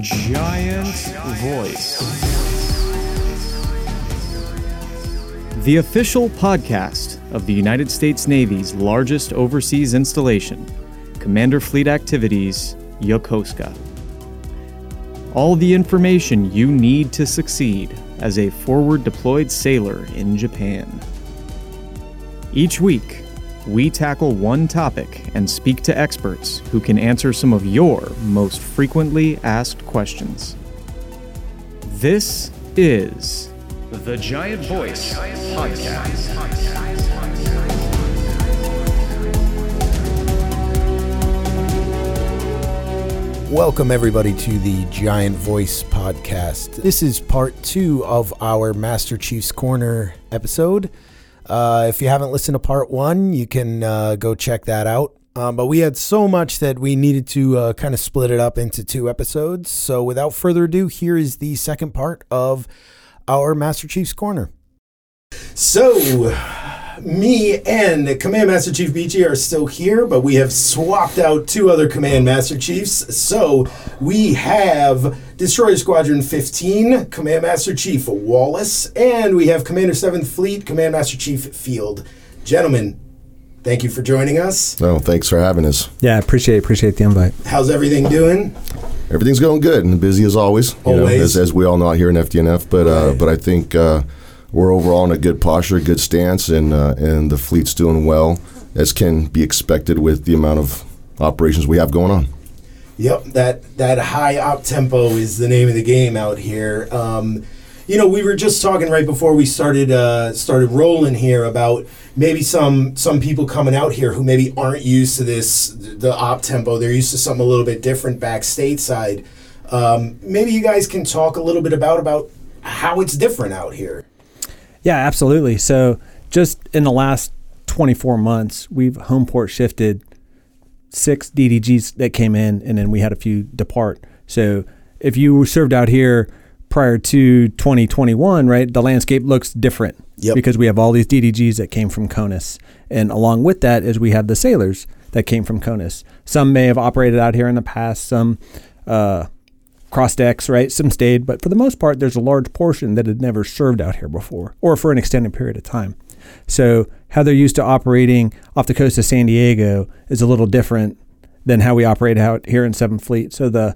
Giant Voice. The official podcast of the United States Navy's largest overseas installation, Commander Fleet Activities, Yokosuka. All the information you need to succeed as a forward deployed sailor in Japan. Each week, we tackle one topic and speak to experts who can answer some of your most frequently asked questions. This is the Giant Voice Podcast. Welcome, everybody, to the Giant Voice podcast. This is part two of our Master Chief's Corner episode. Uh, if you haven't listened to part one, you can uh, go check that out. Um, but we had so much that we needed to uh, kind of split it up into two episodes. So without further ado, here is the second part of our Master Chief's Corner. So, me and Command Master Chief Beachy are still here, but we have swapped out two other Command Master Chiefs. So, we have Destroyer Squadron 15, Command Master Chief Wallace, and we have Commander 7th Fleet, Command Master Chief Field. Gentlemen, thank you for joining us. No, thanks for having us. Yeah, appreciate appreciate the invite. How's everything doing? Everything's going good and busy as always. You know, Always. as, as we all know out here in FDNF. But uh, Right. but I think uh, we're overall in a good posture, good stance, and uh, and the fleet's doing well as can be expected with the amount of operations we have going on. Yep, that that high op tempo is the name of the game out here. Um, you know, we were just talking right before we started uh, started rolling here about maybe some some people coming out here who maybe aren't used to this the op tempo. They're used to something a little bit different back stateside. Um, maybe you guys can talk a little bit about about how it's different out here. Yeah, absolutely. So just in the last 24 months, we've home port shifted six DDGs that came in, and then we had a few depart. So if you served out here prior to 2021, right, the landscape looks different Yep. because we have all these DDGs that came from CONUS, and along with that is we have the sailors that came from CONUS. Some may have operated out here in the past. Some. Uh, cross decks, right? Some stayed, but for the most part, there's a large portion that had never served out here before or for an extended period of time. So, how they're used to operating off the coast of San Diego is a little different than how we operate out here in Seventh Fleet. So, the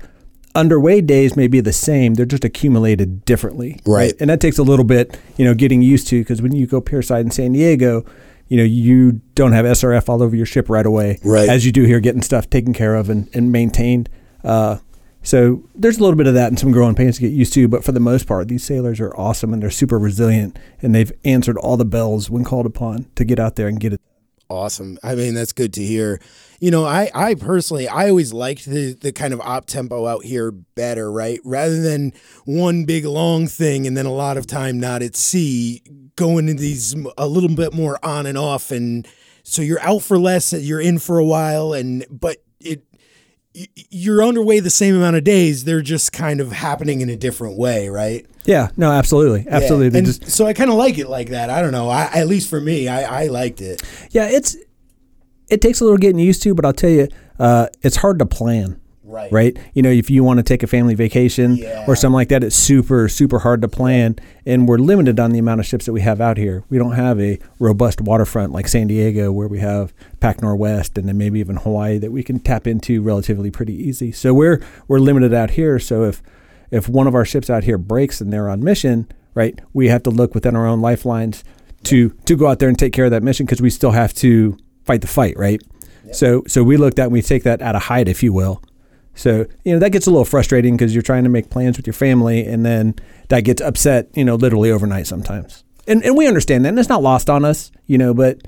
underway days may be the same, they're just accumulated differently. Right. And that takes a little bit, you know, getting used to because when you go pierside in San Diego, you know, you don't have SRF all over your ship right away, Right. as you do here, getting stuff taken care of and, and maintained. Uh, so there's a little bit of that and some growing pains to get used to, but for the most part, these sailors are awesome and they're super resilient and they've answered all the bells when called upon to get out there and get it. Awesome. I mean, that's good to hear. You know, I, I personally, I always liked the, the kind of op tempo out here better, right? Rather than one big long thing and then a lot of time not at sea, going into these a little bit more on and off. And so you're out for less, you're in for a while, and, but you're underway the same amount of days. They're just kind of happening in a different way, right? Yeah, no, absolutely. Absolutely. Yeah. And just, so I kind of like it like that. I don't know. I, at least for me, I, I liked it. yeah, it's, it takes a little getting used to, but I'll tell you, uh, it's hard to plan. Right. Right. You know, if you want to take a family vacation Yeah. or something like that, it's super, super hard to plan. And we're limited on the amount of ships that we have out here. We don't have a robust waterfront like San Diego, where we have Pac Northwest and then maybe even Hawaii that we can tap into relatively pretty easy. So we're we're limited out here. So if if one of our ships out here breaks and they're on mission, right, we have to look within our own lifelines to to go out there and take care of that mission because we still have to fight the fight, right? So so we looked at and we take that at a height, if you will. So you know that gets a little frustrating because you're trying to make plans with your family, and then that gets upset, you know, literally overnight sometimes. And and we understand that, and it's not lost on us, you know. But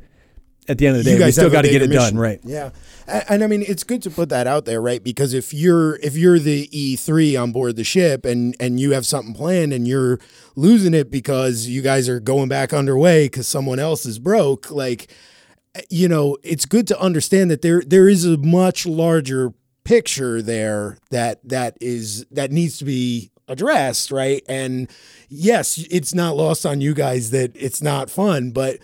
at the end of the day, we still got to get it done, right? Yeah, and, and I mean it's good to put that out there, right? Because if you're if you're the E three on board the ship and and you have something planned and you're losing it because you guys are going back underway because someone else is broke, like eh, you know, it's good to understand that there there is a much larger picture there that that is that needs to be addressed, right? And yes, it's not lost on you guys that it's not fun, but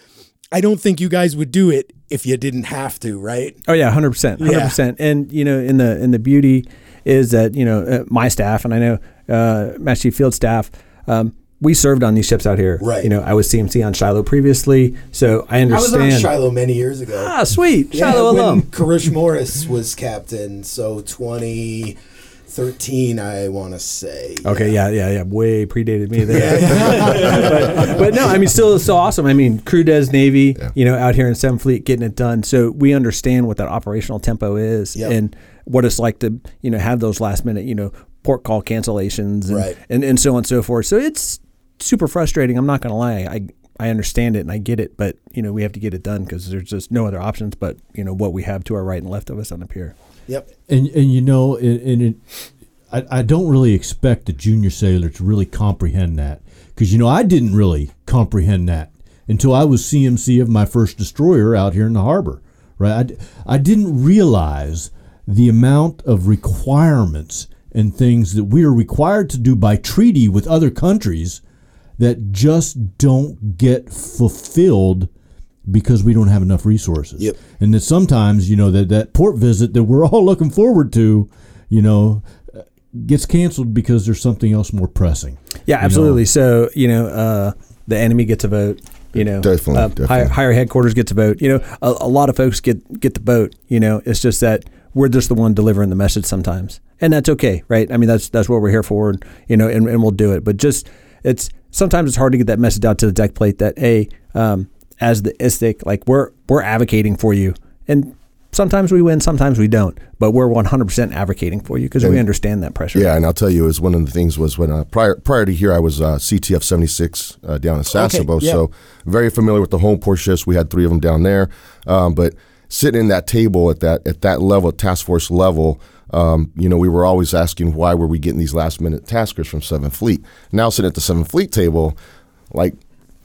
I don't think you guys would do it if you didn't have to, right? Oh yeah, hundred percent, hundred percent. And you know, in the in the beauty is that you know uh, my staff and I know uh, Master Field staff. Um, we served on these ships out here. Right. You know, I was CMC on Shiloh previously, so I understand. I was on Shiloh many years ago. Ah, sweet. Yeah, Shiloh when alum. Karish Morris was captain, so 2013, I want to say. Okay, yeah, yeah, yeah. Way predated me there. but, but no, I mean, still, so awesome. I mean, crew does Navy, you know, out here in Seventh Fleet getting it done. So we understand what that operational tempo is Yep. and what it's like to, you know, have those last minute, you know, port call cancellations and, Right. and, and so on and so forth. So it's super frustrating. I'm not going to lie. I, I understand it and I get it, but, you know, we have to get it done because there's just no other options but, you know, what we have to our right and left of us on the pier. Yep. And and you know, and, and it, I I don't really expect the junior sailor to really comprehend that because you know I didn't really comprehend that until I was CMC of my first destroyer out here in the harbor. Right, I, d- I didn't realize the amount of requirements and things that we are required to do by treaty with other countries that just don't get fulfilled because we don't have enough resources. Yep. And that sometimes, you know, that, that port visit that we're all looking forward to, you know, uh, gets canceled because there's something else more pressing. Yeah, You know? absolutely. So you know, uh, the enemy gets a vote. You know, Definitely, uh, definitely. Higher, higher headquarters gets a vote. You know, a, a lot of folks get get the vote. You know, it's just that we're just the one delivering the message sometimes, and that's okay, right? I mean, that's that's what we're here for, and, you know, and, and we'll do it. But just it's sometimes it's hard to get that message out to the deck plate that a um, as the ISIC, like we're we're advocating for you, and sometimes we win, sometimes we don't, but we're 100% advocating for you because we understand that pressure. Yeah, and I'll tell you, is one of the things was when uh, prior prior to here, I was uh, CTF seventy six uh, down in Sasebo, yeah. so very familiar with the home port shifts. We had three of them down there, um, but sitting in that table at that at that level, task force level. Um, you know, we were always asking why were we getting these last minute taskers from Seventh Fleet. Now sitting at the Seventh Fleet table, like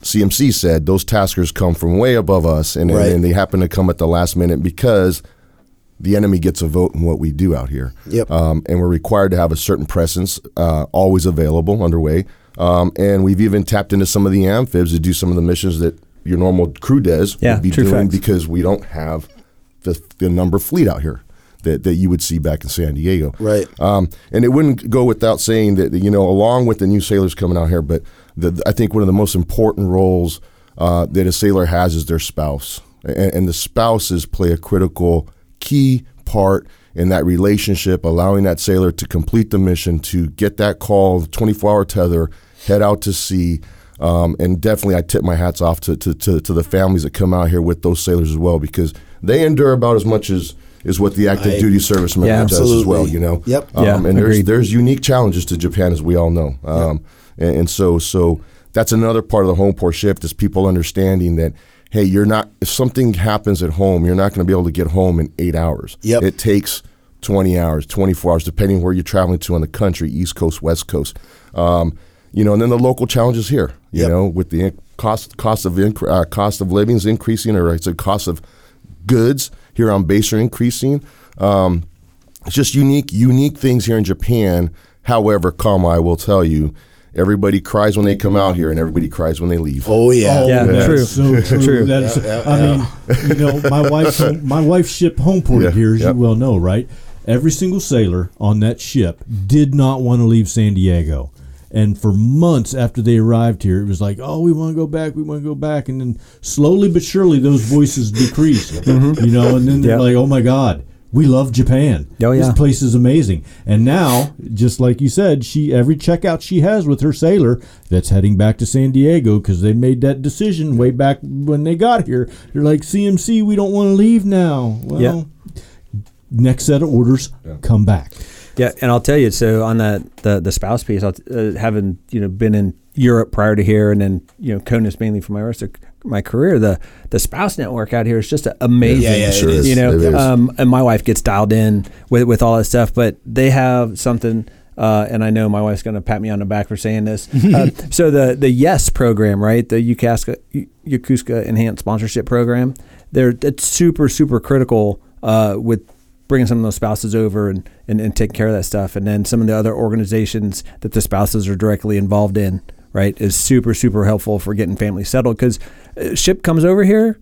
CMC said, those taskers come from way above us, and, Right. and they happen to come at the last minute because the enemy gets a vote in what we do out here. Yep. Um, and we're required to have a certain presence uh, always available underway. Um, and we've even tapped into some of the amphibs to do some of the missions that your normal crew does Yeah, would be doing facts. because we don't have the, the number of fleet out here that, that you would see back in San Diego. Right. Um, and it wouldn't go without saying that you know, along with the new sailors coming out here, but the, I think one of the most important roles uh, that a sailor has is their spouse, and, and the spouses play a critical, key part in that relationship, allowing that sailor to complete the mission, to get that call, 24-hour tether, head out to sea. Um, and definitely, I tip my hats off to, to, to, to the families that come out here with those sailors as well, because they endure about as much as is what the active I- duty service member Yeah, does as well. You know, Yep. um, Yeah, and there's agreed. there's unique challenges to Japan, as we all know. Um, and, and so so that's another part of the home port shift is people understanding that hey, you're not if something happens at home, you're not going to be able to get home in eight hours. Yep. It takes 20 hours, 24 hours, depending where you're traveling to in the country, East Coast, West Coast. Um, you know, and then the local challenges here. You Yep. know, with the in- cost cost of inc- uh, cost of living is increasing, or it's a cost of goods here on base are increasing. Um, it's just unique, unique things here in Japan. However, comma, I will tell you, everybody cries when they come out here, and everybody cries when they leave. Oh yeah. Yeah, that's true. So true. True. That's, Yeah, yeah, I mean, you know, my wife's my wife's ship home port Yeah, here, as yep. you well know, right? Every single sailor on that ship did not want to leave San Diego. And for months after they arrived here, it was like, oh, we want to go back, we want to go back. And then slowly but surely, those voices decrease, mm-hmm. you know, and then they're Yeah. like, oh my God, we love Japan. Oh, yeah. This place is amazing. And now, just like you said, she every checkout she has with her sailor that's heading back to San Diego because they made that decision way back when they got here. They're like, CMC, we don't want to leave now. Well, Yeah. next set of orders, come back. Yeah, and I'll tell you. So on that the the spouse piece, uh, having you know been in Europe prior to here, and then you know CONUS mainly for my rest of my career, the the spouse network out here is just amazing. Yeah, yeah, it Sure. You know, um, and my wife gets dialed in with with all that stuff, but they have something. Uh, and I know my wife's going to pat me on the back for saying this. Uh, so the the Yes program, right? The Yokosuka Yokosuka Enhanced Sponsorship Program. They're it's super super critical uh, with bringing some of those spouses over and, and, and taking care of that stuff. And then some of the other organizations that the spouses are directly involved in, right, is super super helpful for getting families settled because uh, ship comes over here.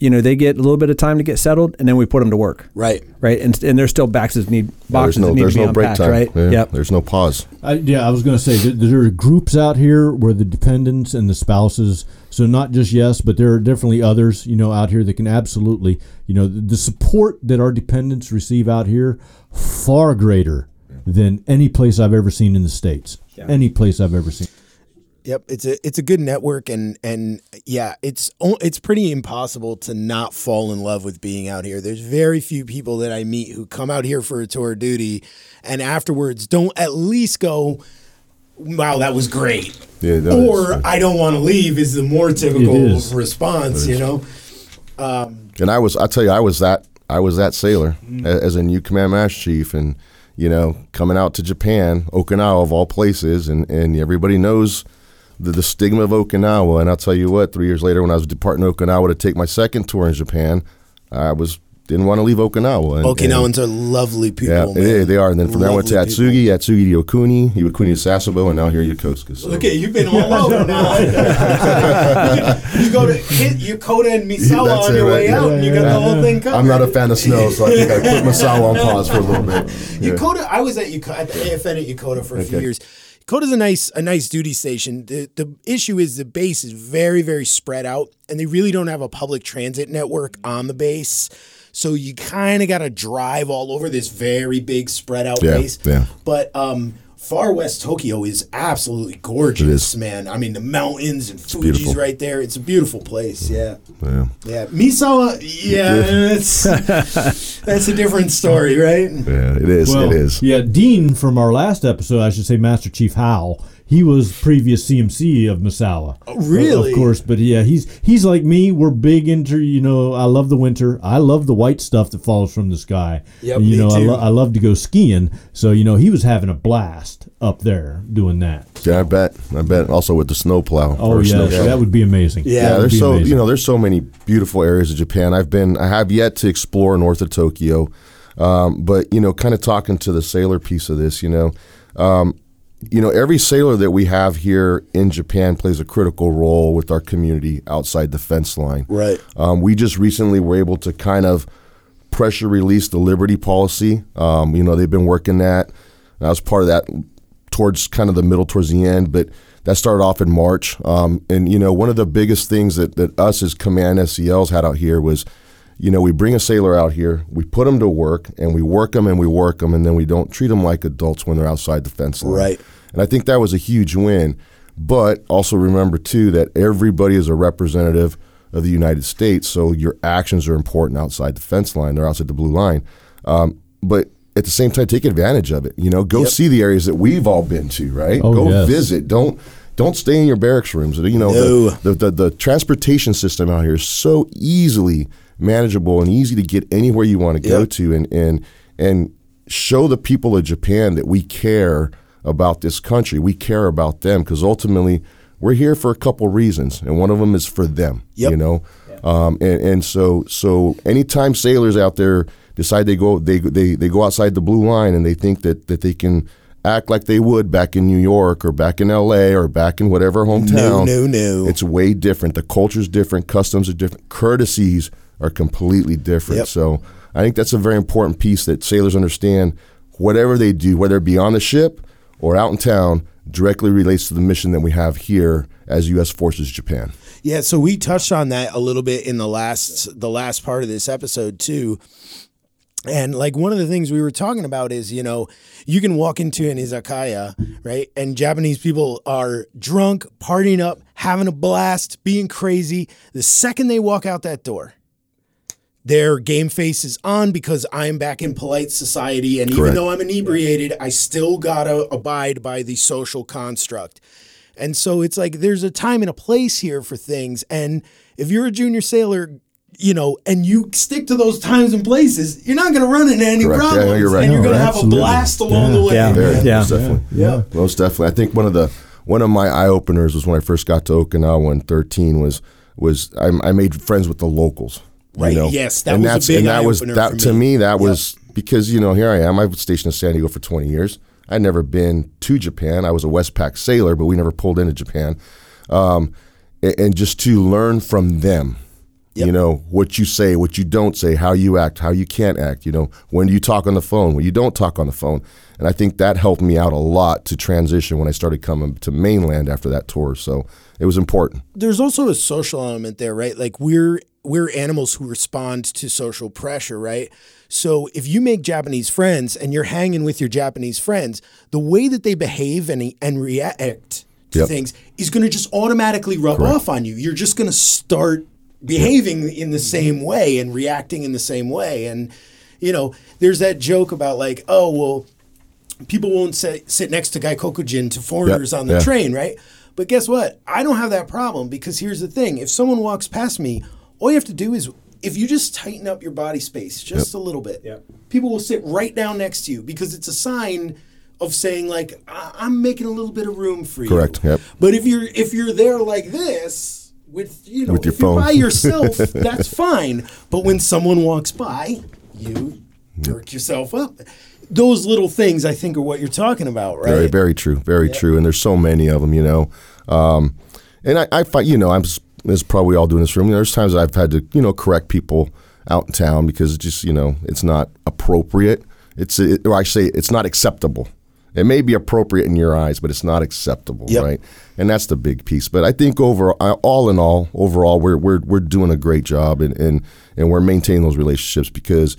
You know, they get a little bit of time to get settled, and then we put them to work. Right. Right, and, and there's still boxes need boxes there's no that need there's to be no break unpacked, time. right? Yeah, Yep. There's no pause. I, yeah, I was going to say that there are groups out here where the dependents and the spouses. So not just yes, but there are definitely others, you know, out here that can absolutely, you know, the, the support that our dependents receive out here far greater than any place I've ever seen in the states. Any place I've ever seen. Yep, it's a it's a good network, and and yeah, it's it's pretty impossible to not fall in love with being out here. There's very few people that I meet who come out here for a tour of duty, and afterwards don't at least go, "Wow, that was great," Yeah, that or is- "I don't want to leave" is the more typical response. You know, And I was, I tell you, I was that, I was that sailor Mm-hmm. as a new command master chief, and you know, coming out to Japan, Okinawa of all places, and and everybody knows the, the stigma of Okinawa. And I'll tell you what, three years later, when I was departing Okinawa to take my second tour in Japan, I was didn't want to leave Okinawa. And, Okinawans are lovely people. yeah, man. they, they are. And then from there, I went to Lovely Atsugi, Atsugi to Iwakuni, Iwakuni to Sasebo, and now here Yokosuka. So. Okay, you've been all over now. you go to hit Yokota and Misawa That's on it, your right, way yeah. out, and you got the whole thing covered. I'm not a fan of snow, so I think I put Misawa on pause for a little bit. Yeah. Yokota. I was at Yokota at the AFN at Yokota for a few years. Yokota's a nice a nice duty station. The the issue is the base is very very spread out, and they really don't have a public transit network on the base. So you kind of got to drive all over this very big spread out Yeah, base. yeah. But um, far west Tokyo is absolutely gorgeous, It is. man. I mean the mountains and Fuji's beautiful. right there. It's a beautiful place. Yeah. Yeah. Yeah, Misawa. Yeah, that's that's a different story, right? Yeah, it is. Well, it is. Yeah, Dean from our last episode, I should say Master Chief Howell. He was previous CMC of Misawa. Oh, really? Of course, but yeah, he's he's like me. We're big into you know. I love the winter. I love the white stuff that falls from the sky. Yep, you me know, I, lo- I love to go skiing. So you know, he was having a blast up there doing that. Yeah, I bet. I bet. Also with the snowplow. Oh yeah, snow that would be amazing. Yeah, Yeah, there's so amazing. you know there's so many beautiful areas of Japan. I've been I have yet to explore north of Tokyo, um, but you know, kind of talking to the sailor piece of this, you know, um, you know, every sailor that we have here in Japan plays a critical role with our community outside the fence line. Right. Um, we just recently were able to kind of pressure release the Liberty policy. Um, you know, they've been working that. And I was part of that towards kind of the middle, towards the end, but that started off in March. Um, and, you know, one of the biggest things that, that us as Command SELs had out here was, you know, we bring a sailor out here, we put them to work, and we work them and we work them, and then we don't treat them like adults when they're outside the fence line. Right. And I think that was a huge win. But also remember, too, that everybody is a representative of the United States. So your actions are important outside the fence line or outside the blue line. Um, but at the same time, take advantage of it. You know, go Yep. see the areas that we've all been to, right? Oh, go yes. visit. Don't don't stay in your barracks rooms. You know, No. the, the, the, the transportation system out here is so easily manageable and easy to get anywhere you want to go Yep. to and, and and show the people of Japan that we care about this country. We care about them because ultimately we're here for a couple reasons, and one of them is for them. Yep. You know, um, and and so so anytime sailors out there decide they go they they they go outside the blue line and they think that that they can act like they would back in New York or back in L.A. or back in whatever hometown. no, no. No. It's way different. The culture's different. Customs are different. Courtesies are completely different. Yep. So I think that's a very important piece that sailors understand. Whatever they do, whether it be on the ship or out in town, directly relates to the mission that we have here as U.S. Forces Japan. Yeah, so we touched on that a little bit in the last the last part of this episode too. And like one of the things we were talking about is, you know, you can walk into an izakaya, right? And Japanese people are drunk, partying up, having a blast, being crazy. The second they walk out that door, their game face is on because I'm back in polite society. And even though I'm inebriated, I still gotta abide by the social construct. And so it's like there's a time and a place here for things. And if you're a junior sailor, you know, and you stick to those times and places, you're not going to run into any Correct. Problems. no, you're right. And you're No, going to have a blast along the way. Yeah. Very, Yeah. most definitely. Yeah. most definitely. I think one of the one of my eye openers was when I first got to Okinawa in thirteen was was I, I made friends with the locals. you Right, know? yes, that and was a that's big and that was that for to me. me that Yep. was because you know here I am. I was stationed in San Diego for twenty years. I'd never been to Japan. I was a Westpac sailor, but we never pulled into Japan. Um, and, and just to learn from them, Yep. you know, what you say, what you don't say, how you act, how you can't act, you know, when do you talk on the phone, when you don't talk on the phone. And I think that helped me out a lot to transition when I started coming to mainland after that tour. So it was important. there's also a social element there, right? Like we're we're animals who respond to social pressure, right? So if you make Japanese friends and you're hanging with your Japanese friends, the way that they behave and and react to Yep. things is going to just automatically rub off on you. You're just going to start behaving in the mm-hmm. same way and reacting in the same way. And you know, there's that joke about like, oh well, people won't sit, sit next to gaikokujin to foreigners Yeah, on the yeah. train, right? But guess what? I don't have that problem because here's the thing: if someone walks past me, all you have to do is if you just tighten up your body space just a little bit, people will sit right down next to you because it's a sign of saying like I- I'm making a little bit of room for you. Correct, yep. But if you're if you're there like this with you know With your if you're phone. by yourself, that's fine. But when someone walks by, you jerk yourself up. Those little things, I think, are what you're talking about, right? Very, very true. Very true. And there's so many of them, you know. Um, and I, I find, you know, I'm, as probably all doing this room, there's times I've had to, you know, correct people out in town because it's just, you know, it's not appropriate. It's, it, or I say it's not acceptable. It may be appropriate in your eyes, but it's not acceptable, Yep. right? And that's the big piece. But I think over, all in all, overall, we're, we're, we're doing a great job and, and, and we're maintaining those relationships because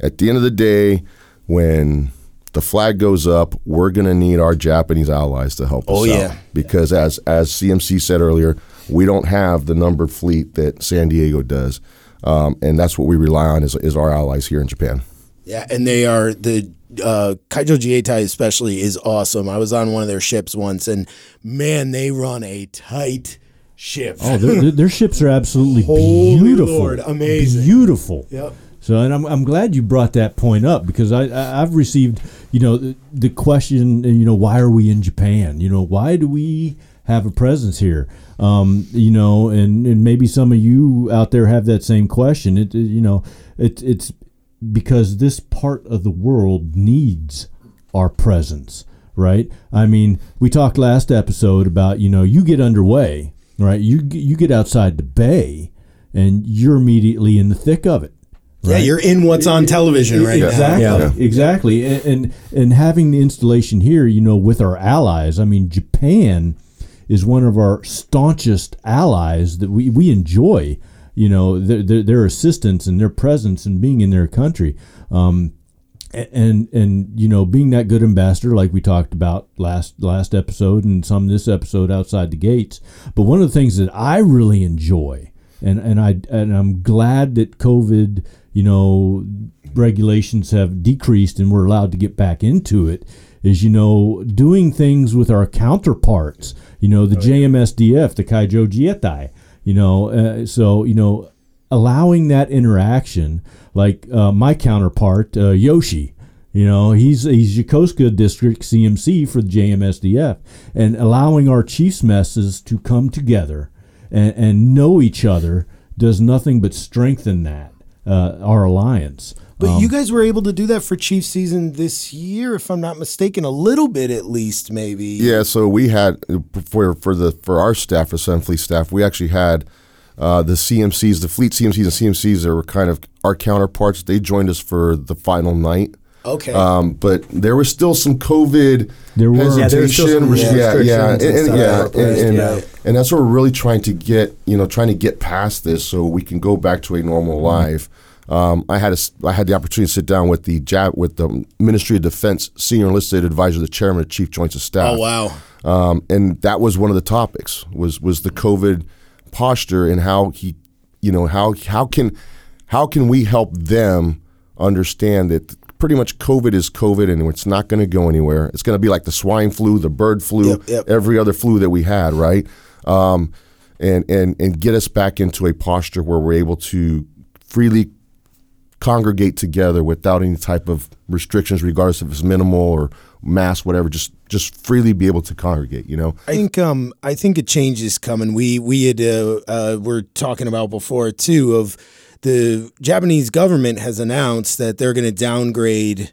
at the end of the day, when the flag goes up, we're going to need our Japanese allies to help us Oh, yeah. out. Because as as CMC said earlier, we don't have the numbered fleet that San Diego does, um, and that's what we rely on is, is our allies here in Japan. Yeah, and they are the uh, Kaijo Jietai especially is awesome. I was on one of their ships once, and man, they run a tight ship. Oh, their, their- ships are absolutely Holy beautiful. Lord, amazing. Beautiful. Yep. So, and I'm, I'm glad you brought that point up because I, I I've received you know the, the question you know why are we in Japan you know why do we have a presence here um, you know and, and maybe some of you out there have that same question it you know it, it's because this part of the world needs our presence right i mean we talked last episode about you know you get underway right you you get outside the bay and you're immediately in the thick of it Yeah, you're in what's on television right exactly, now. Yeah. exactly, and, and and having the installation here, you know, with our allies. I mean, Japan is one of our staunchest allies that we we enjoy. You know, their their, their assistance and their presence and being in their country. Um, and and you know being that good ambassador like we talked about last last episode and some this episode outside the gates. But one of the things that i really enjoy and and i and i'm glad that covid you know regulations have decreased and we're allowed to get back into it is you know doing things with our counterparts you know the jmsdf the kaijo jietai you know uh, so you know allowing that interaction, like uh, my counterpart uh, Yoshi, you know, he's he's Yokosuka District CMC for the JMSDF, and allowing our chiefs messes to come together and, and know each other does nothing but strengthen that uh, our alliance. But you guys were able to do that for Chief season this year, if I'm not mistaken, a little bit at least, maybe. Yeah, so we had for for the for our staff for Sun Fleet staff, we actually had uh, the CMCs, the fleet CMCs and CMCs that were kind of our counterparts. They joined us for the final night. Okay. Um, but there was still some COVID There were- Yeah, hesitation. there was still some yeah, yeah, restrictions yeah, and and, and- yeah, and, and, yeah. and that's what we're really trying to get, you know, trying to get past this so we can go back to a normal Mm-hmm. life. Um, I had a, I had the opportunity to sit down with the JAB, with the Ministry of Defense senior enlisted advisor, the chairman of Chief Joints of Staff. oh wow. Um, and that was one of the topics was was the COVID posture and how he, you know, how how can how can we help them understand that pretty much COVID is COVID and it's not going to go anywhere. It's going to be like the swine flu, the bird flu, Yep, yep. every other flu that we had, right? Um, and and and get us back into a posture where we're able to freely congregate together without any type of restrictions, regardless if it's minimal or mass, whatever. Just just freely be able to congregate. You know. I think um I think a change is coming. We we had uh, uh were talking about before too of the Japanese government has announced that they're going to downgrade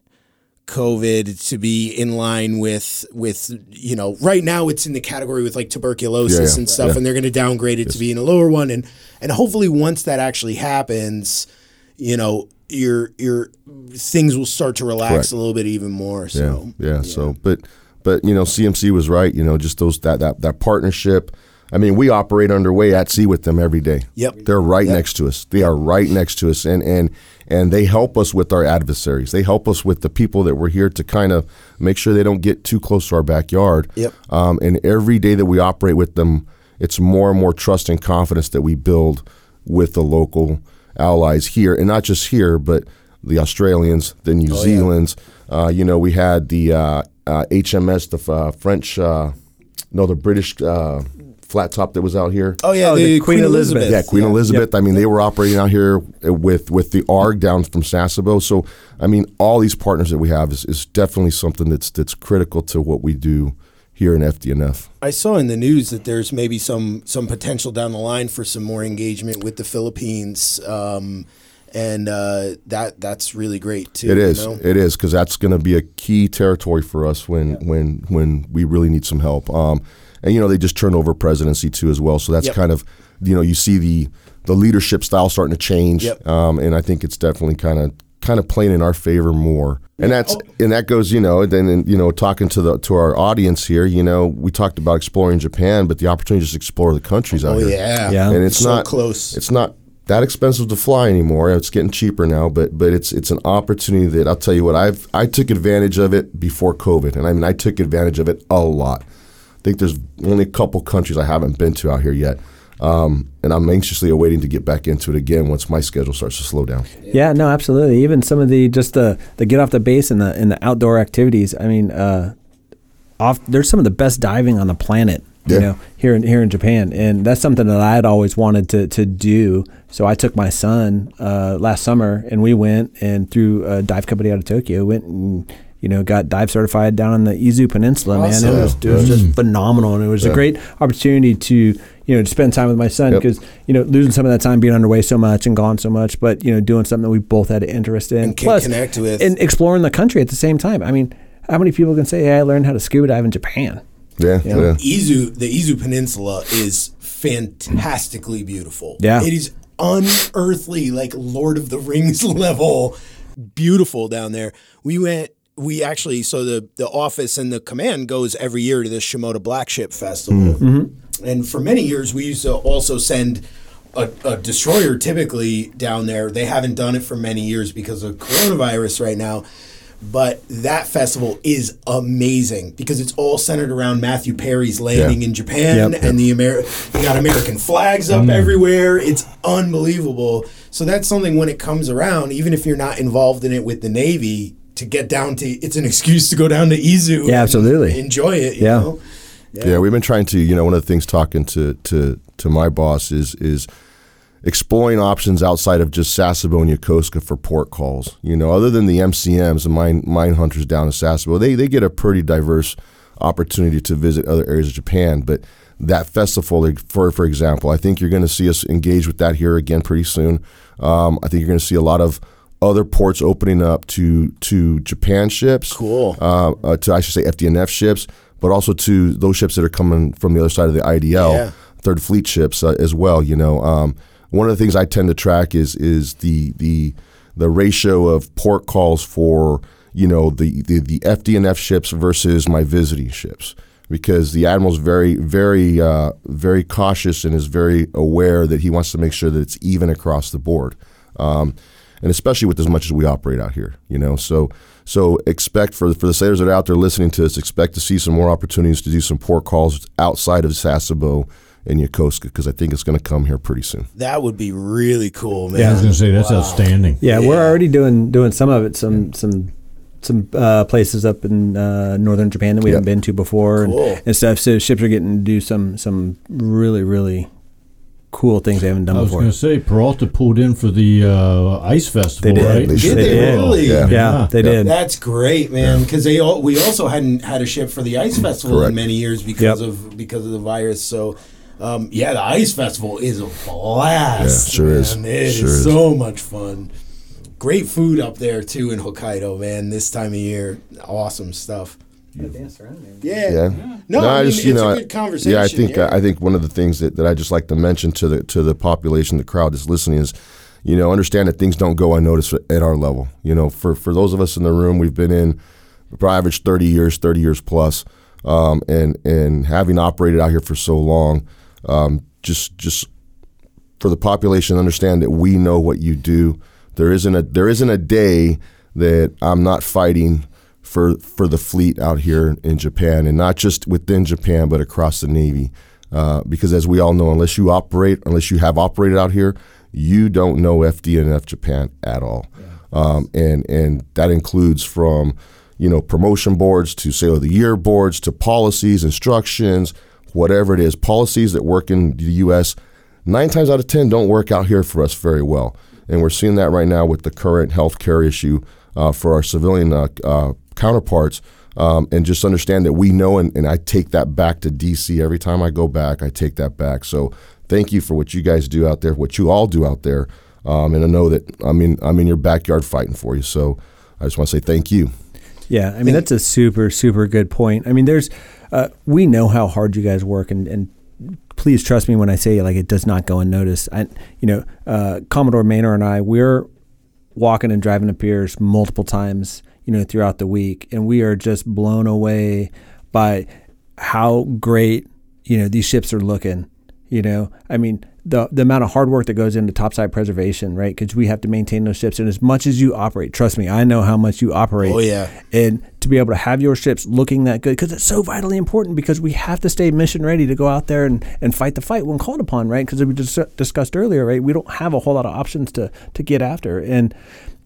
COVID to be in line with with you know right now it's in the category with like tuberculosis Yeah, yeah, and stuff, yeah. and they're going to downgrade it to being a lower one, and and hopefully once that actually happens, you know your your things will start to relax Correct. a little bit even more. So yeah, yeah. So, but but you know, CMC was right. You know, just those that that that partnership. I mean, we operate underway at sea with them every day. Yep. they're right Yep. next to us. They are right next to us, and and and they help us with our adversaries. They help us with the people that we're here to kind of make sure they don't get too close to our backyard. Yep. Um, and every day that we operate with them, it's more and more trust and confidence that we build with the local allies here, and not just here, but the Australians, the New Oh, yeah. Zealands. Uh, you know, we had the uh, uh, HMS, the uh, French, uh, no, the British uh, flat top that was out here. oh yeah, Oh, the, the Queen, Queen Elizabeth. Elizabeth. Yeah, Queen Elizabeth. I mean, they were operating out here with with the ARG down from Sasebo. So, I mean, all these partners that we have is, is definitely something that's that's critical to what we do here in FDNF. I saw in the news that there's maybe some some potential down the line for some more engagement with the Philippines, um, and uh, that that's really great too. It you is. know? It is because that's going to be a key territory for us when when when we really need some help. Um, and you know they just turned over presidency too as well, so that's Yep. kind of you know you see the the leadership style starting to change. Yep. Um, and I think it's definitely kind of kind of playing in our favor more. And that's Oh. and that goes you know then and, you know talking to the to our audience here you know we talked about exploring Japan, but the opportunity to just explore the countries out Oh here. yeah, Yeah. and it's so not close. It's not that expensive to fly anymore. It's getting cheaper now, but but it's it's an opportunity that I'll tell you what I've I took advantage of it before COVID, and I mean I took advantage of it a lot. I think there's only a couple countries I haven't been to out here yet, um, and I'm anxiously awaiting to get back into it again once my schedule starts to slow down. Yeah, no, absolutely. Even some of the just the the get off the base and the and the outdoor activities. I mean, uh, off there's some of the best diving on the planet. You Yeah. know, here in here in Japan, and that's something that I had always wanted to to do. So I took my son uh, last summer, and we went and through a dive company out of Tokyo, went and you know got dive certified down on the Izu Peninsula. Man, it was it was just phenomenal, and it was a great opportunity to you know to spend time with my son Yep. because you know losing some of that time being underway so much and gone so much, but you know doing something that we both had an interest in, And can connect with. and exploring the country at the same time. I mean, how many people can say, "Hey, I learned how to scuba dive in Japan"? Yeah, Yeah. yeah. Izu, the Izu Peninsula is fantastically beautiful. Yeah. It is unearthly, like Lord of the Rings level beautiful down there. We went we actually so the the office and the command goes every year to the Shimoda Black Ship Festival. Mm-hmm. And for many years we used to also send a, a destroyer typically down there. They haven't done it for many years because of coronavirus right now. But that festival is amazing because it's all centered around Matthew Perry's landing Yeah. in Japan Yep. and the Amer- you got American flags up mm. everywhere. It's unbelievable. So that's something when it comes around, even if you're not involved in it with the Navy, to get down to it's an excuse to go down to Izu. Yeah, and absolutely. Enjoy it. You Yeah. Know? Yeah, we've been trying to. You know, one of the things talking to to to my boss is is exploring options outside of just Sasebo and Yokosuka for port calls. You know, other than the MCMs, and mine mine hunters down in Sasebo, they they get a pretty diverse opportunity to visit other areas of Japan. But that festival, for for example, I think you're going to see us engage with that here again pretty soon. Um, I think you're going to see a lot of other ports opening up to to Japan ships Cool. uh, uh, to I should say FDNF ships, but also to those ships that are coming from the other side of the IDL, Yeah. Third Fleet ships uh, as well. You know, um, one of the things I tend to track is is the the the ratio of port calls for you know the the, the FDNF ships versus my visiting ships. Because the admiral's very, very, uh, very cautious and is very aware that he wants to make sure that it's even across the board. Um, and especially with as much as we operate out here, you know. So so expect for for the sailors that are out there listening to us, expect to see some more opportunities to do some port calls outside of Sasebo and Yokosuka because I think it's going to come here pretty soon. That would be really cool, man. Yeah, I was going to say that's outstanding. Yeah, we're already doing doing some of it. Some some some uh, places up in uh, northern Japan that we haven't been to before and, and stuff. So ships are getting to do some some really really cool things they haven't done I was before. going to say Peralta pulled in for the uh, ice festival, They did. right? They Did should. they did. really? Yeah. yeah, they did. That's great, man. Because they all, we also hadn't had a ship for the ice festival Correct. in many years because Yep. of because of the virus. So, um, yeah, the ice festival is a blast. Yeah, sure is. man. It Sure is is. so much fun. great food up there too in Hokkaido, man. This time of year, awesome stuff. Yeah. Yeah. No, I mean, it's a good conversation. Yeah, I think yeah. I think one of the things that, that I just like to mention to the to the population, the crowd that's listening is, you know, understand that things don't go unnoticed at our level. You know, for for those of us in the room, we've been in for average thirty years, thirty years plus, um, and and having operated out here for so long, um, just just for the population to understand that we know what you do. There isn't a there isn't a day that I'm not fighting for for the fleet out here in Japan, and not just within Japan, but across the Navy. Uh, because as we all know, unless you operate, unless you have operated out here, you don't know FDNF Japan at all, um, and and that includes from you know promotion boards to Sailor of the Year boards to policies, instructions, whatever it is, policies that work in the U.S. Nine times out of ten don't work out here for us very well, and we're seeing that right now with the current health care issue uh, for our civilian uh, uh, counterparts. Um, and just understand that we know, and, and I take that back to DC every time I go back. I take that back. So thank you for what you guys do out there, what you all do out there, um, and I know that I mean I'm in your backyard fighting for you. So I just want to say thank you. Yeah, I mean that's a super super good point. I mean, there's uh, we know how hard you guys work, and and please trust me when I say like it does not go unnoticed. I, you know, uh, Commodore Maynor and I, we're walking and driving to piers multiple times, you know, throughout the week, and we are just blown away by how great you know these ships are looking. You know, I mean the the amount of hard work that goes into topside preservation, right? Because we have to maintain those ships, and as much as you operate, trust me, I know how much you operate. Oh, yeah. and to be able to have your ships looking that good because it's so vitally important because we have to stay mission ready to go out there and, and fight the fight when called upon, right? Because we just discussed earlier, right? We don't have a whole lot of options to to get after, and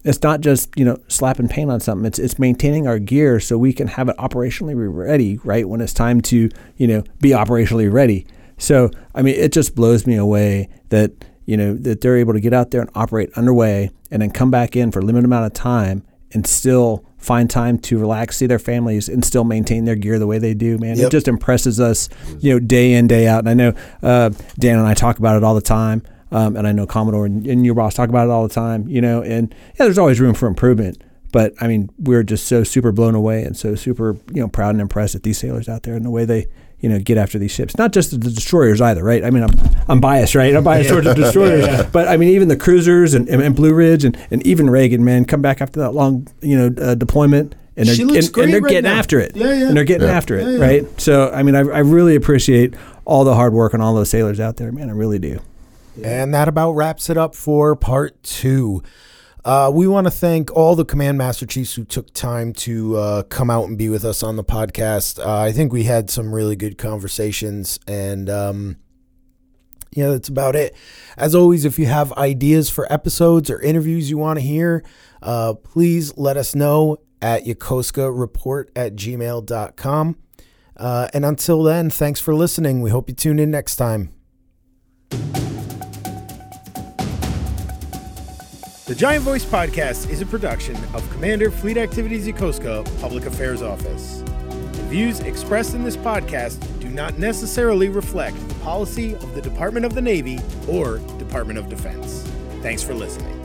it's not just you know slapping paint on something. It's it's maintaining our gear so we can have it operationally ready, right? When it's time to you know be operationally ready. So I mean, it just blows me away that you know that they're able to get out there and operate underway, and then come back in for a limited amount of time and still find time to relax, see their families, and still maintain their gear the way they do. Man, Yep. it just impresses us, you know, day in day out. And I know uh, Dan and I talk about it all the time, um, and I know Commodore and, and your boss talk about it all the time. You know, and yeah, there's always room for improvement. But I mean, we're just so super blown away and so super, you know, proud and impressed at these sailors out there and the way they, you know, get after these ships. Not just the destroyers either, right? I mean, I'm, I'm biased, right? I'm biased towards the destroyers, but I mean, even the cruisers and, and, and Blue Ridge and, and even Reagan, man, come back after that long, you know, uh, deployment. And they're, She looks and, great and they're right getting now. after it. Yeah, yeah. And they're getting Yeah. after it, Yeah, yeah. right? So, I mean, I, I really appreciate all the hard work on all those sailors out there, man. I really do. And that about wraps it up for part two. Uh, we want to thank all the Command Master Chiefs who took time to uh, come out and be with us on the podcast. Uh, I think we had some really good conversations, and um, yeah, that's about it. As always, if you have ideas for episodes or interviews you want to hear, uh, please let us know at yokoska at gmail.com. Uh, and until then, thanks for listening. We hope you tune in next time. The Giant Voice Podcast is a production of Commander Fleet Activities Yokosuka Public Affairs Office. The views expressed in this podcast do not necessarily reflect the policy of the Department of the Navy or Department of Defense. Thanks for listening.